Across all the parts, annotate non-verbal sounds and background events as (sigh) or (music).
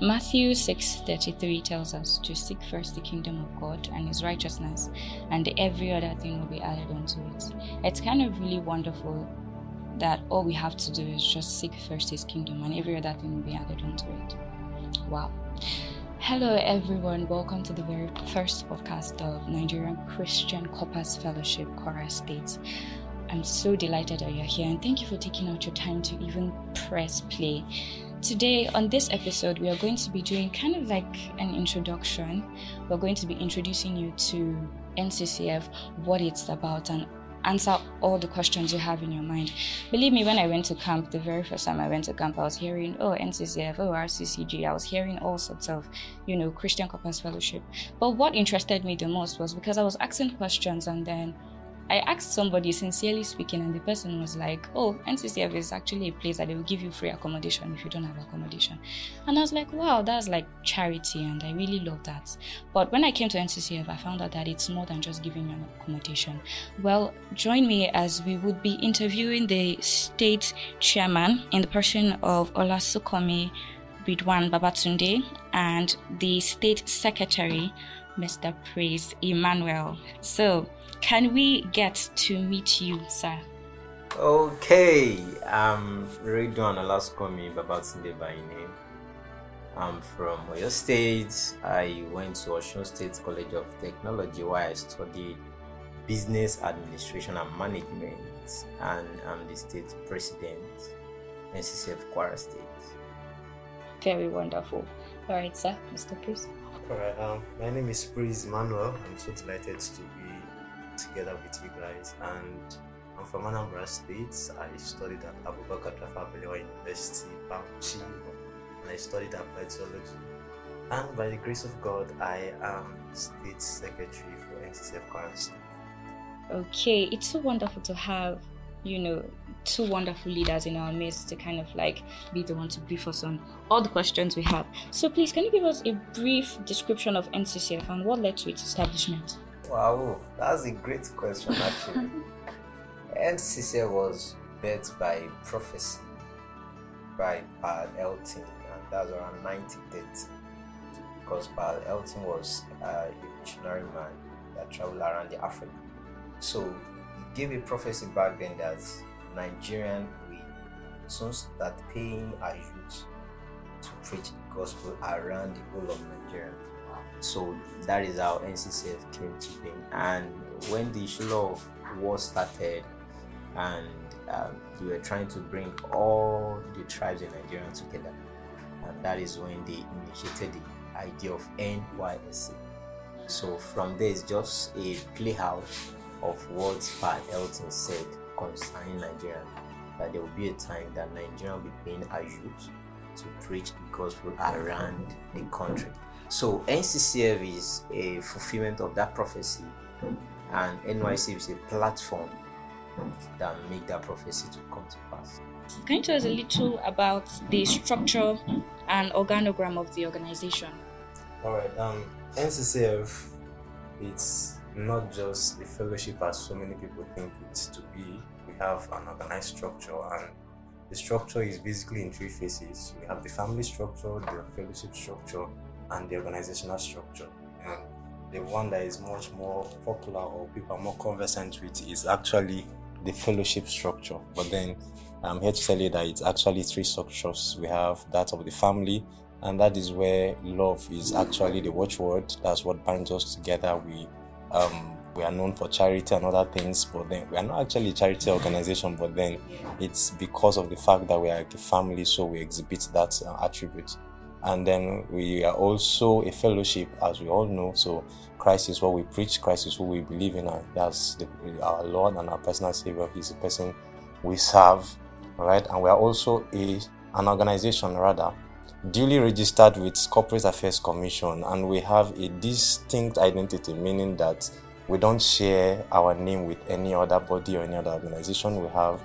Matthew 6:33 tells us to seek first the kingdom of God and his righteousness and every other thing will be added unto it. It's kind of really wonderful that all we have to do is just seek first his kingdom and every other thing will be added unto it. Wow. Hello everyone, welcome to the very first podcast of Nigerian Christian Corpers Fellowship Kwara State. I'm so delighted that you're here and thank you for taking out your time to even press play. Today, on this episode, we are going to be doing kind of like an introduction. We're going to be introducing you to NCCF, what it's about, and answer all the questions you have in your mind. Believe me, when I went to camp, the very first time I went to camp, I was hearing, oh, NCCF, oh, RCCG. I was hearing all sorts of, you know, Christian Corpers Fellowship. But what interested me the most was because I was asking questions and then I asked somebody, sincerely speaking, and the person was like, Oh, NCCF is actually a place that they will give you free accommodation if you don't have accommodation. And I was like, Wow, that's like charity, and I really love that. But when I came to NCCF, I found out that it's more than just giving you an accommodation. Well, join me as we would be interviewing the state chairman in the person of Olasukanmi Ridwan Babatunde and the state secretary, Mr. Praise Emmanuel. So, can we get to meet you, sir? Okay, I'm Ridwan Olasukanmi Babatunde by name. I'm from Oyo State. I went to Osun State College of Technology where I studied business administration and management, and I'm the state president, NCCF Kwara State. Very wonderful. All right, sir, Mr. Praise. All right, um, my name is Praise Emmanuel. I'm so delighted to be together with you guys. And I'm from Anambra State. I studied at Abubakar Tafawa Balewa University, Bauchi, and I studied applied zoology. And by the grace of God, I am State Secretary for NCCF State. Okay, it's so wonderful to have, you know, two wonderful leaders in our midst to kind of like be the one to brief us on all the questions we have. So please, can you give us a brief description of NCCF and what led to its establishment? Wow, that's a great question actually. (laughs) NCCF was birthed by prophecy by Pa Elton, and that's around 1930. Because Pa Elton was uh, a missionary man that traveled around the Africa. So he gave a prophecy back then that Nigerian will soon start paying our youth to preach the gospel around the whole of Nigeria. So that is how NCCF came to be. And when the issue of war started, and um, they were trying to bring all the tribes in Nigeria together, and that is when they initiated the idea of NYSC. So from there, it's just a playhouse of what Pa Elton said concerning Nigeria. That there will be a time that Nigeria will be paying our youth to preach the gospel around the country. So NCCF is a fulfillment of that prophecy, and NYSC is a platform that make that prophecy to come to pass. Can you tell us a little about the structure and organogram of the organization? All right, um, NCCF, it's not just a fellowship as so many people think it to be. We have an organized structure, and the structure is basically in three phases. We have the family structure, the fellowship structure, and the organizational structure. And the one that is much more popular or people are more conversant with is actually the fellowship structure. But then I'm here to tell you that it's actually three structures. We have that of the family, and that is where love is actually the watchword. That's what binds us together. We um, we are known for charity and other things, but then we are not actually a charity organization. But then it's because of the fact that we are a family, so we exhibit that uh, attribute and then we are also a fellowship as we all know. So christ is what we preach christ is who we believe in and that's the, our lord and our personal savior. He's the person we serve right? And we are also a an organization rather duly registered with corporate affairs commission. And we have a distinct identity meaning that we don't share our name with any other body or any other organization. We have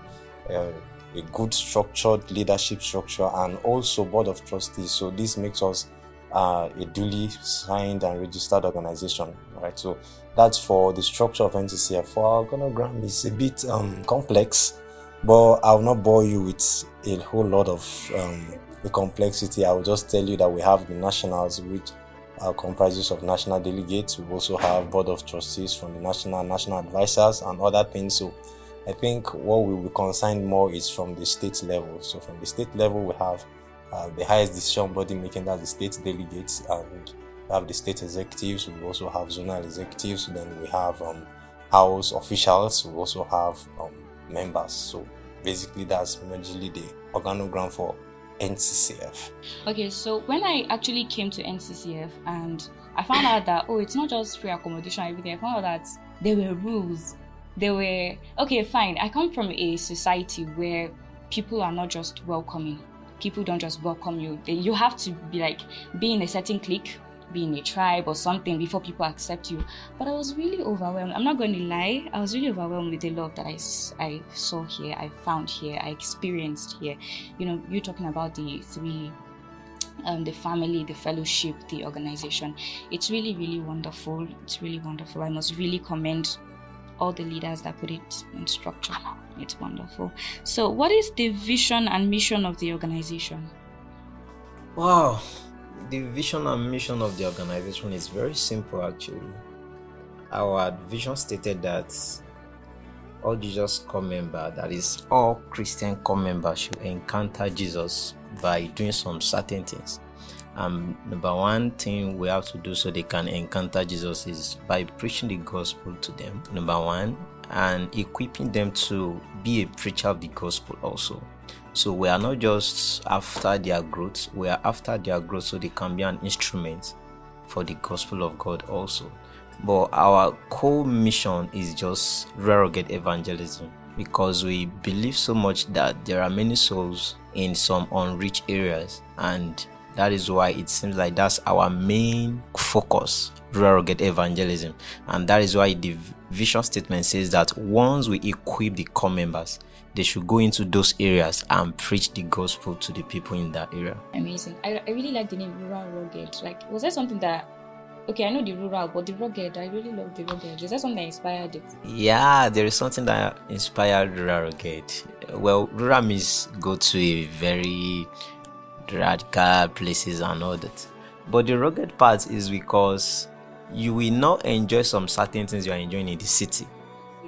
uh, a good structured leadership structure and also board of trustees. So this makes us uh, a duly signed and registered organization, right? So that's for the structure of NCCF. For our organogram, it's a bit um, complex, but I'll not bore you with a whole lot of um, the complexity, I will just tell you that we have the nationals, which are comprises of national delegates. We also have board of trustees from the national national advisors and other things. So I think what we will concern more is from the state level. So from the state level, we have uh, the highest decision body making, that the state delegates, and we have the state executives. We also have zonal executives. Then we have um, house officials. We also have um, members. So basically, that's majorly the organogram for NCCF. Okay, so when I actually came to NCCF and I found out that oh, it's not just free accommodation everything. I found out that there were rules. There were okay, fine. I come from a society where people are not just welcoming. People don't just welcome you. You have to be like be in a certain clique be in a tribe or something before people accept you. But I was really overwhelmed. I'm not going to lie. I was really overwhelmed with the love that I, I saw here, I found here, I experienced here. You know, you're talking about the three um, the family, the fellowship, the organization. It's really, really wonderful. It's really wonderful. I must really commend all the leaders that put it in structure. It's wonderful. So, what is the vision and mission of the organization? Wow, the vision and mission of the organization is very simple actually. Our vision stated that all Jesus corps member, that is all Christian corps members should encounter Jesus by doing some certain things. Um, number one thing we have to do so they can encounter Jesus is by preaching the gospel to them. Number one, and equipping them to be a preacher of the gospel also. So we are not just after their growth, we are after their growth so they can be an instrument for the gospel of God also. But our core mission is just rugged evangelism because we believe so much that there are many souls in some unreached areas and that is why it seems like that's our main focus rural rugged evangelism and that is why the vision statement says that once we equip the corps members they should go into those areas and preach the gospel to the people in that area. Amazing. I, I really like the name Rural Rugged. Like, was that something that okay, I know the rural, but the rugged, I really love the rugged. Is that something that inspired it? Yeah, there is something that inspired rural rugged. Well, rural means go to a very radical places and all that. But the rugged part is because you will not enjoy some certain things you are enjoying in the city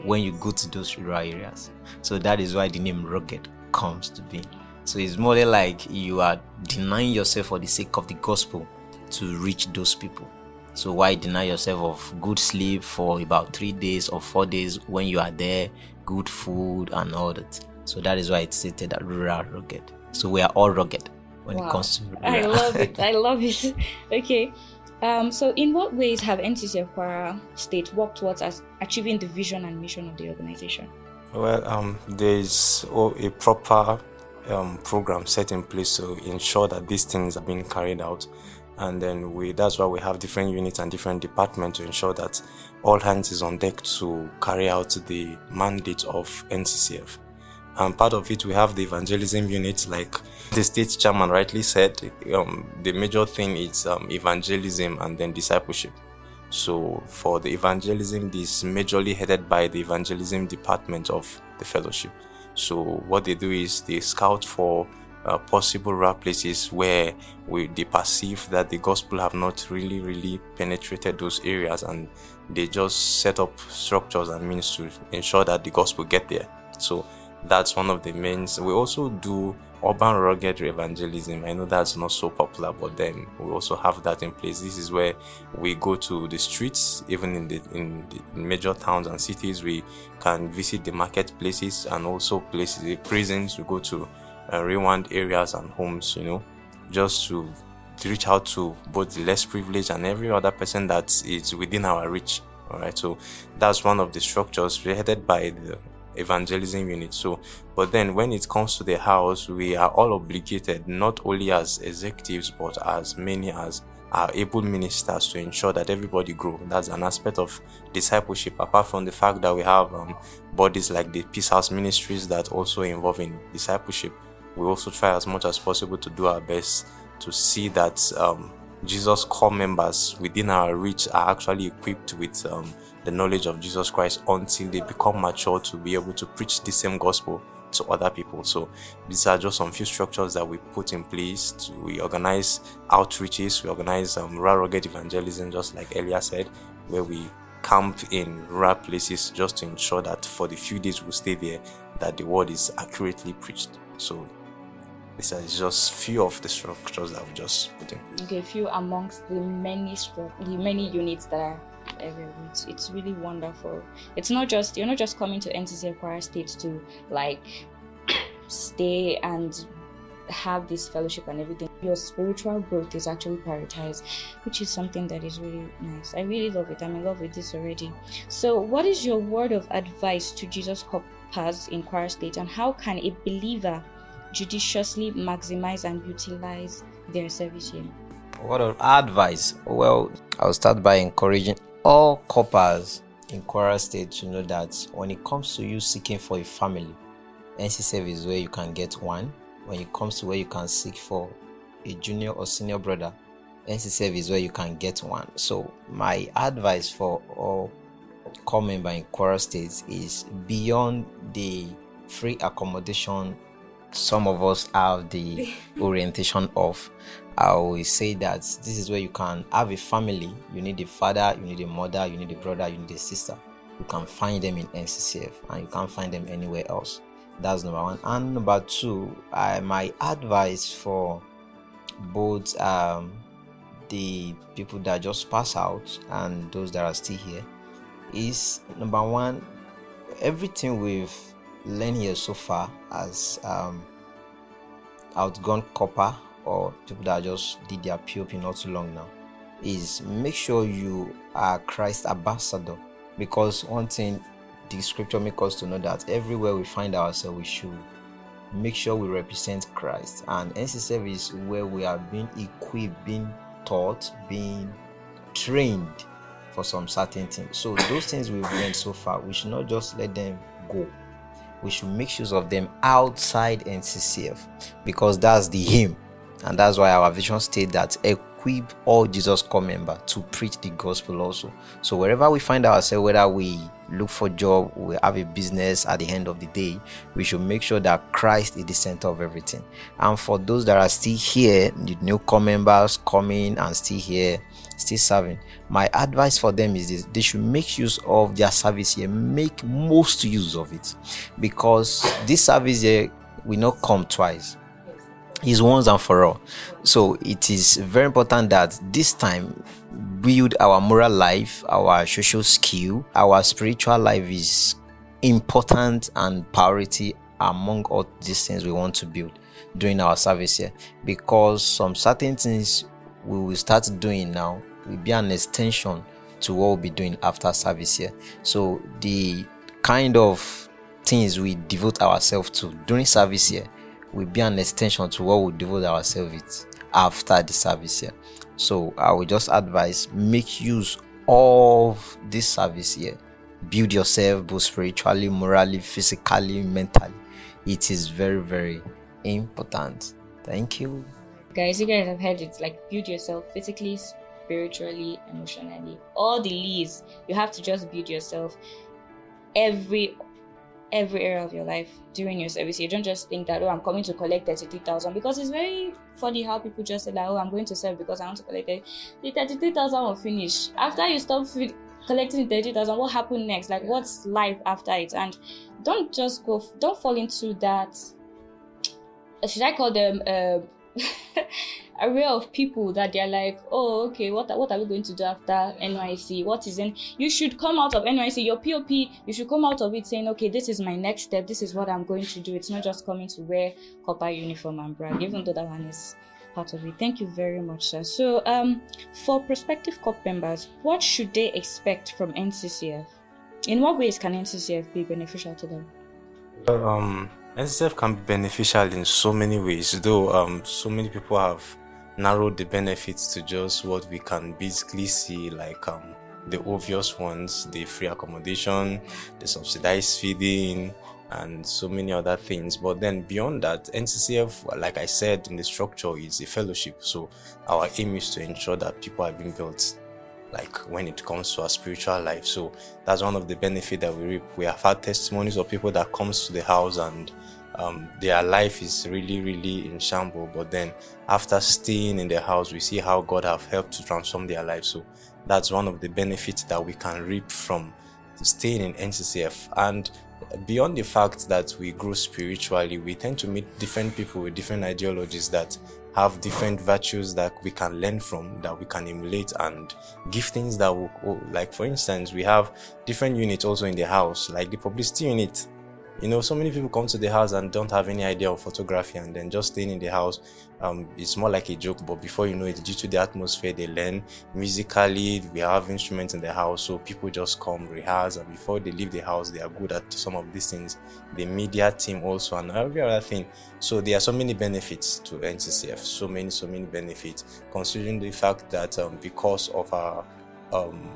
when you go to those rural areas. So that is why the name rugged comes to be. So it's more like you are denying yourself for the sake of the gospel to reach those people. So why deny yourself of good sleep for about three days or four days when you are there, good food and all that. So that is why it's stated that rural rugged. So we are all rugged when wow. it comes to rural. I love it. I love it. okay. Um, so, in what ways have NCCF Kwara State worked towards achieving the vision and mission of the organization? Well, um, there is a proper um, program set in place to ensure that these things are being carried out, and then we that's why we have different units and different departments to ensure that all hands is on deck to carry out the mandate of NCCF and part of it we have the evangelism unit like the state chairman rightly said um, the major thing is um, evangelism and then discipleship. So for the evangelism this majorly headed by the evangelism department of the fellowship. So what they do is they scout for uh, possible rare places where we they perceive that the gospel have not really really penetrated those areas and they just set up structures and means to ensure that the gospel get there. So that's one of the main we also do urban rugged evangelism. I know that's not so popular but then we also have that in place. This is where we go to the streets even in the in the major towns and cities. We can visit the marketplaces and also places prisons. We go to uh, rewind areas and homes you know just to, reach out to both the less privileged and every other person that is within our reach. All right so that's one of the structures. Headed by the evangelism unit. So, but then when it comes to the house, we are all obligated, not only as executives, but as many as are able ministers to ensure that everybody grow. That's an aspect of discipleship. Apart from the fact that we have um, bodies like the Peace House Ministries that also involve in discipleship, we also try as much as possible to do our best to see that um, Jesus' corps members within our reach are actually equipped with um, the knowledge of Jesus Christ until they become mature to be able to preach the same gospel to other people. So these are just some few structures that we put in place. To, we organize outreaches, we organize um, rugged evangelism, just like Elia said, where we camp in rural places just to ensure that for the few days we stay there, that the word is accurately preached. So these are just few of the structures that we just put in place. Okay, few amongst the many stru- the many units that are It's, it's really wonderful. It's not just you're not just coming to NCC Kwara State to like (coughs) stay and have this fellowship and everything. Your spiritual growth is actually prioritized, which is something that is really nice. I really love it. I'm in love with this already. So, what is your word of advice to Jesus Corpers in Kwara State, and how can a believer judiciously maximize and utilize their service here? What advice? Well, I'll start by encouraging all corpers in Kwara State to know that when it comes to you seeking for a family, NCCF is where you can get one. When it comes to where you can seek for a junior or senior brother, NCCF is where you can get one. So my advice for all corps member in Kwara State is beyond the free accommodation some of us have the (laughs) orientation of. I always say that this is where you can have a family. You need a father, you need a mother, you need a brother, you need a sister. You can find them in NCCF and you can't find them anywhere else. That's number one. And number two, I, my advice for both um, the people that just pass out and those that are still here is number one, everything we've learned here so far as um, outgone corper or people that just did their POP not too long now is make sure you are Christ ambassador because one thing the scripture makes us to know that everywhere we find ourselves we should make sure we represent Christ and NCCF is where we are being equipped, being taught, being trained for some certain things. So those things we've learned so far, we should not just let them go we should make use of them outside NCCF because that's the aim. And that's why our vision state that equip all Jesus corps member to preach the gospel also. So wherever we find ourselves, whether we look for job, we have a business at the end of the day, we should make sure that Christ is the center of everything. And for those that are still here, the new corps members coming and still here, still serving, my advice for them is this they should make use of their service here make most use of it because this service here will not come twice is once and for all so it is very important that this time build our moral life our social skill our spiritual life is important and priority among all these things we want to build during our service here because some certain things we will start doing now will be an extension to what we'll be doing after service here. So the kind of things we devote ourselves to during service here will be an extension to what we devote ourselves it after the service here. So I will just advise make use of this service here. Build yourself both spiritually, morally, physically, mentally. It is very, very important. Thank you. Guys, you guys have heard it like build yourself physically, spiritually, emotionally. All the leads, you have to just build yourself every every area of your life during your service. You don't just think that oh I'm coming to collect thirty three thousand because it's very funny how people just say like oh I'm going to serve because I want to collect it. The thirty three thousand will finish after you stop collecting the thirty thousand. What happened next? Like what's life after it? And don't just go. Don't fall into that. Should I call them? Uh, (laughs) array of people that they're like, oh, okay, what what are we going to do after NYSC? What is in? You should come out of NYSC, your POP. You should come out of it saying, okay, this is my next step. This is what I'm going to do. It's not just coming to wear corper uniform and brag, even though that one is part of it. Thank you very much, sir. So, um, for prospective corps members, what should they expect from NCCF? In what ways can NCCF be beneficial to them? Um, NCCF can be beneficial in so many ways, though um, so many people have narrowed the benefits to just what we can basically see, like um, the obvious ones the free accommodation, the subsidized feeding, and so many other things. But then beyond that, NCCF, like I said in the structure, is a fellowship. So our aim is to ensure that people are being built like when it comes to our spiritual life. So that's one of the benefits that we reap. We have had testimonies of people that comes to the house and um, their life is really, really in shambles. But then after staying in the house, we see how God have helped to transform their life. So that's one of the benefits that we can reap from staying in NCCF. And beyond the fact that we grow spiritually, we tend to meet different people with different ideologies that have different virtues that we can learn from, that we can emulate and give things that will, like for instance, we have different units also in the house, like the publicity unit you know so many people come to the house and don't have any idea of photography and then just staying in the house um, it's more like a joke but before you know it due to the atmosphere they learn musically we have instruments in the house so people just come rehearse and before they leave the house they are good at some of these things. The media team also and every other thing. So there are so many benefits to nccf so many so many benefits. Considering the fact that um, because of our um,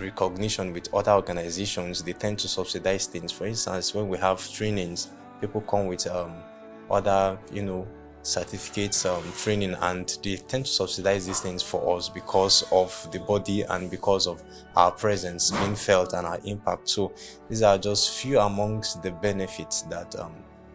recognition with other organizations, they tend to subsidize things. For instance, when we have trainings, people come with um, other, you know, certificates, um, training, and they tend to subsidize these things for us because of the body and because of our presence being felt and our impact. So these are just few amongst the benefits that um,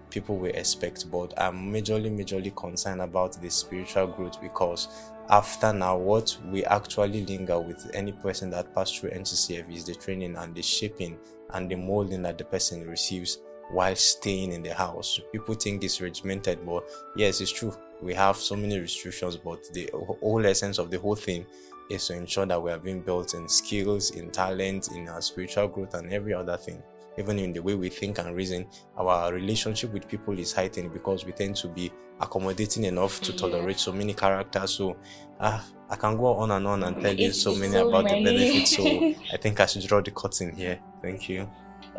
people will expect. But I'm majorly, majorly concerned about the spiritual growth because after now what we actually linger with any person that passed through NCCF is the training and the shaping and the molding that the person receives while staying in the house. People think it's regimented, but yes, it's true. We have so many restrictions, but the whole essence of the whole thing is to ensure that we are being built in skills, in talent, in our spiritual growth, and every other thing even in the way we think and reason, our relationship with people is heightened because we tend to be accommodating enough to tolerate so many characters. So, uh, I can go on and on and tell you so many so about many. the benefits. So, (laughs) I think I should draw the curtain here. Thank you.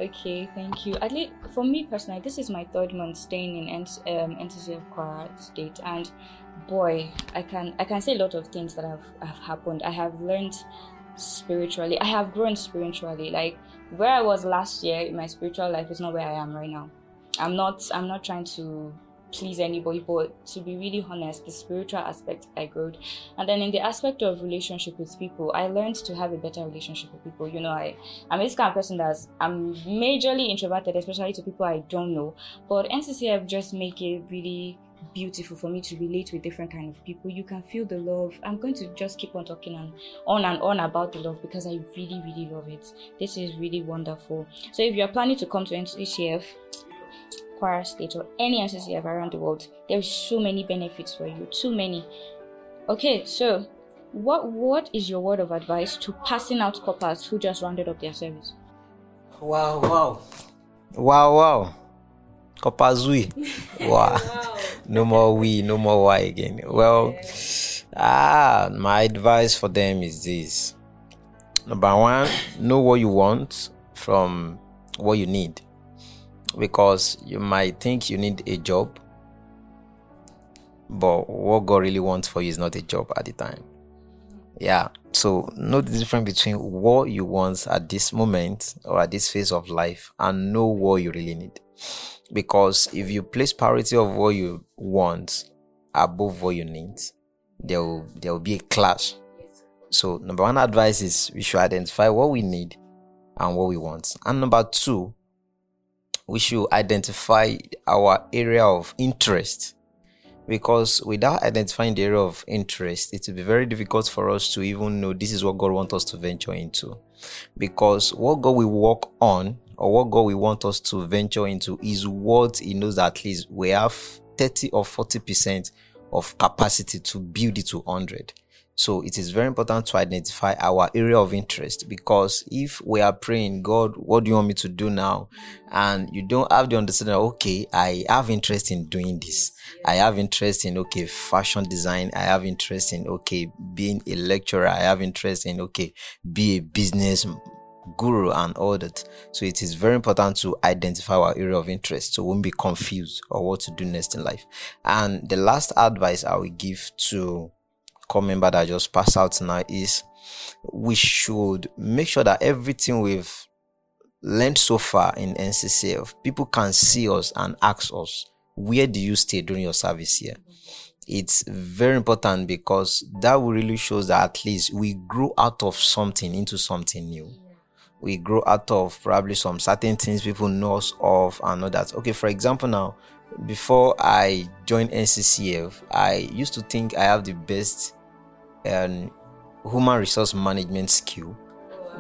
Okay, thank you. At least for me personally, this is my third month staying in um, NCCF Kwara State, and boy, I can I can say a lot of things that have, have happened. I have learned spiritually. I have grown spiritually. Like where I was last year in my spiritual life is not where I am right now. I'm not I'm not trying to please anybody, but to be really honest, the spiritual aspect I grew. And then in the aspect of relationship with people, I learned to have a better relationship with people. You know, I, I'm this kind of person that's I'm majorly introverted, especially to people I don't know. But NCCF just make it really beautiful for me to relate with different kind of people. You can feel the love. I'm going to just keep on talking and on and on about the love because I really, really love it. This is really wonderful. So if you're planning to come to NCCF, Kwara State or any NCCF around the world, there's so many benefits for you. Too many. Okay, so what what is your word of advice to passing out corpers who just rounded up their service? Wow, wow. Wow, wow. Kopazui. (laughs) wow. no more we, no more why again. Well, ah, my advice for them is this. Number one, know what you want from what you need. Because you might think you need a job, but what God really wants for you is not a job at the time. Yeah. So know the difference between what you want at this moment or at this phase of life and know what you really need. Because if you place priority of what you want above what you need there will there will be a clash. So number one advice is we should identify what we need and what we want. And number two we should identify our area of interest because without identifying the area of interest it will be very difficult for us to even know this is what god wants us to venture into because what god will work on or what God will want us to venture into is what He knows at least we have 30 or 40% of capacity to build it to 100. So it is very important to identify our area of interest because if we are praying, God, what do you want me to do now? And you don't have the understanding, okay, I have interest in doing this. I have interest in, okay, fashion design. I have interest in, okay, being a lecturer. I have interest in, okay, be a business guru and all that. So it is very important to identify our area of interest so we won't be confused or what to do next in life. And the last advice I will give to corps member that just passed out now is we should make sure that everything we've learned so far in NCCF, people can see us and ask us, where do you stay during your service here? It's very important because that really shows that at least we grew out of something into something new we grow out of probably some certain things people know us of and all that. Okay, for example, now before I joined NCCF, I used to think I have the best um, human resource management skill.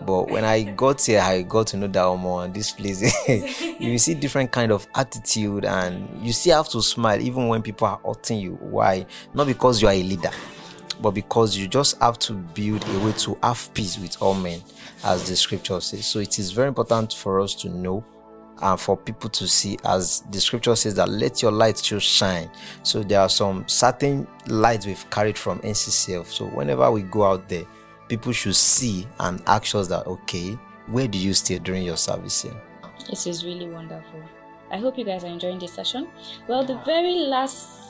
But when I got here, I got to know that more. And this place, (laughs) you see different kind of attitude, and you still have to smile even when people are hurting you. Why? Not because you are a leader, but because you just have to build a way to have peace with all men, as the scripture says. So it is very important for us to know and for people to see as the scripture says that let your light still shine. So there are some certain lights we've carried from nccf so whenever we go out there people should see and ask us that okay where do you stay during your service here? This is really wonderful. I hope you guys are enjoying this session. Well the very last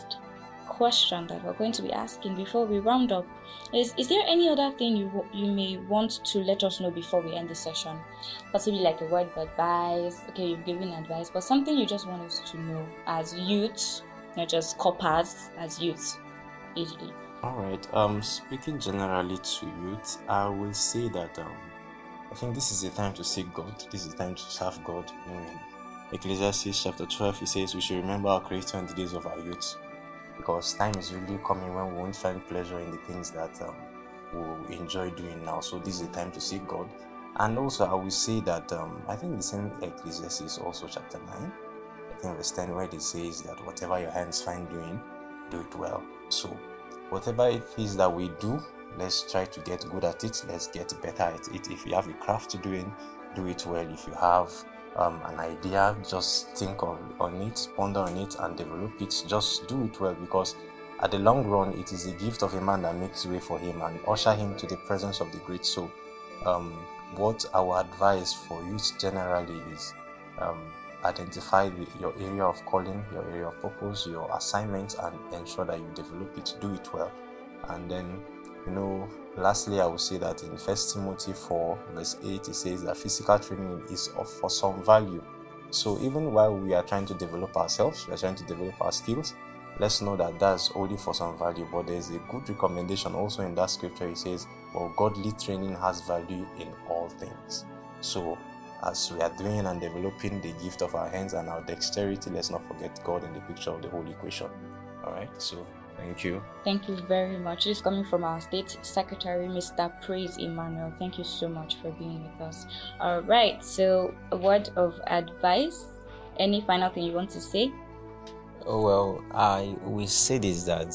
question that we're going to be asking before we round up is is there any other thing you you may want to let us know before we end the session? Possibly like a word of advice. Okay you've given advice but something you just want us to know as youth not just corpers as youth easily. All right um speaking generally to youth i will say that um i think this is the time to seek god. This is the time to serve god. You know, in ecclesiastes chapter 12 he says we should remember our creator in the days of our youth because time is really coming when we won't find pleasure in the things that um, we enjoy doing now. So this is the time to seek God. And also, I will say that um, I think the same Ecclesiastes also chapter nine, I think verse ten, where it says that whatever your hands find doing, do it well. So whatever it is that we do, let's try to get good at it. Let's get better at it. If you have a craft doing, do it well. If you have um, an idea, just think of on it, ponder on it, and develop it. Just do it well because at the long run, it is the gift of a man that makes way for him and usher him to the presence of the great soul. Um, what our advice for youth generally is um, identify your area of calling, your area of purpose, your assignments, and ensure that you develop it, do it well. And then, you know, Lastly, I will say that in First Timothy 4, verse 8, it says that physical training is of for some value. So even while we are trying to develop ourselves, we are trying to develop our skills, let's know that that's only for some value. But there's a good recommendation also in that scripture. It says, Well, godly training has value in all things. So as we are doing and developing the gift of our hands and our dexterity, let's not forget God in the picture of the whole equation. All right. So Thank you. Thank you very much. This is coming from our State Secretary, Mr. Praise Emmanuel. Thank you so much for being with us. All right, so a word of advice. Any final thing you want to say? Oh, well, I will say this that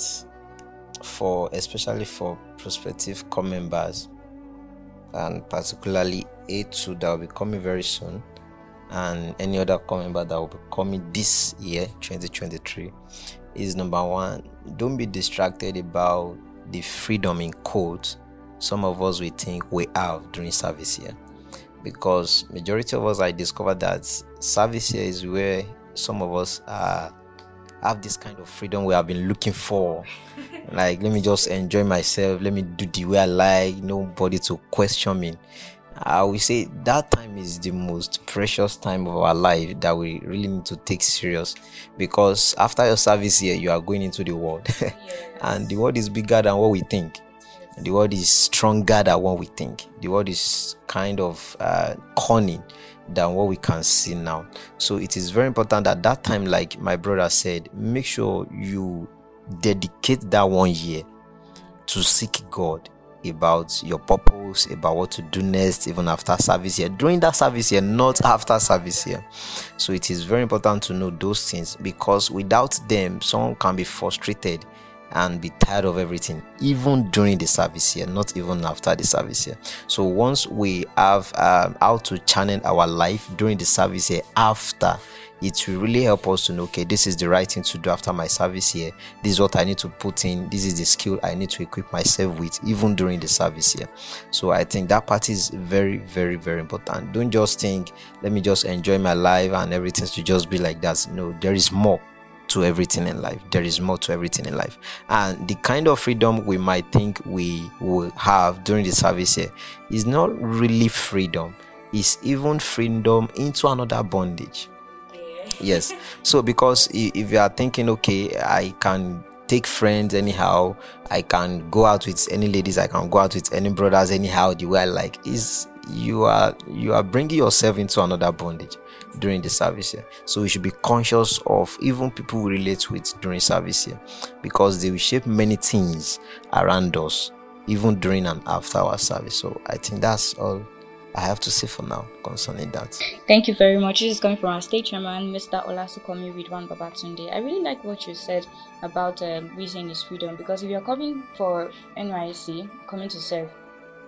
for especially for prospective corps members and particularly A2 that will be coming very soon and any other corps member that will be coming this year 2023 is number one don't be distracted about the freedom in quotes some of us we think we have during service here. Because majority of us i discovered that service here is where some of us uh, have this kind of freedom we have been looking for. (laughs) Like let me just enjoy myself. Let me do the way i like. Nobody to question me I will say that time is the most precious time of our life that we really need to take serious because after your service here, you are going into the world, yes. (laughs) and the world is bigger than what we think. The world is stronger than what we think. The world is kind of uh, cunning than what we can see now. So it is very important at that time, like my brother said, make sure you dedicate that one year to seek God about your purpose, about what to do next, even after service here, during that service here, not after service here. So it is very important to know those things because without them, someone can be frustrated and be tired of everything, even during the service here, not even after the service here. So once we have um, how to channel our life during the service here, after it will really help us to know okay this is the right thing to do after my service here. This is what i need to put in. This is the skill i need to equip myself with even during the service here. So i think that part is very very very important. Don't just think let me just enjoy my life and everything to just be like that. No there is more to everything in life. There is more to everything in life. And the kind of freedom we might think we will have during the service here is not really freedom. It's even freedom into another bondage. Yes. So because if you are thinking okay i can take friends anyhow i can go out with any ladies i can go out with any brothers anyhow the way i like is you are you are bringing yourself into another bondage during the service here so we should be conscious of even people we relate with during service here because they will shape many things around us even during and after our service so i think that's all I have to say for now concerning that. Thank you very much. This is coming from our state chairman, Mr. Olasukanmi Ridwan Babatunde. I really like what you said about um, reason is freedom because if you're coming for NYSC, coming to serve,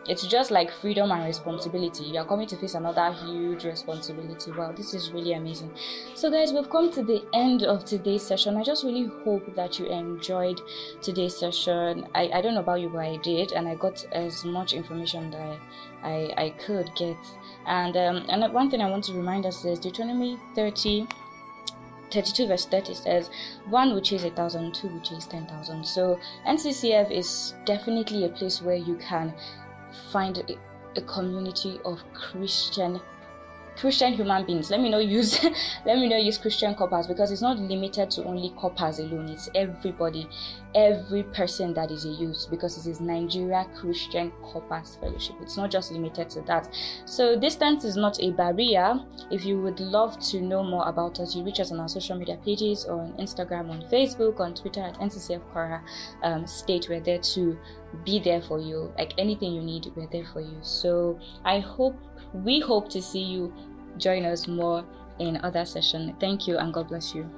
it's just like freedom and responsibility. You're coming to face another huge responsibility. Wow, this is really amazing. So, guys, we've come to the end of today's session. I just really hope that you enjoyed today's session. I, I don't know about you, but I did, and I got as much information that I, I could get. And um, and one thing I want to remind us is Deuteronomy 30. 32 verse 30 says one which is a thousand two which is ten thousand so nccf is definitely a place where you can find a, community of Christian Christian human beings. Let me not use (laughs) let me not use Christian corpers because it's not limited to only corpers alone. It's everybody, every person that is a youth because it is Nigeria Christian Corpers Fellowship. It's not just limited to that. So distance is not a barrier. If you would love to know more about us, you reach us on our social media pages or on Instagram, on Facebook, on Twitter at NCCF Kwara um, State. We're there to be there for you. Like anything you need, we're there for you. So I hope we hope to see you join us more in other session. Thank you and God bless you.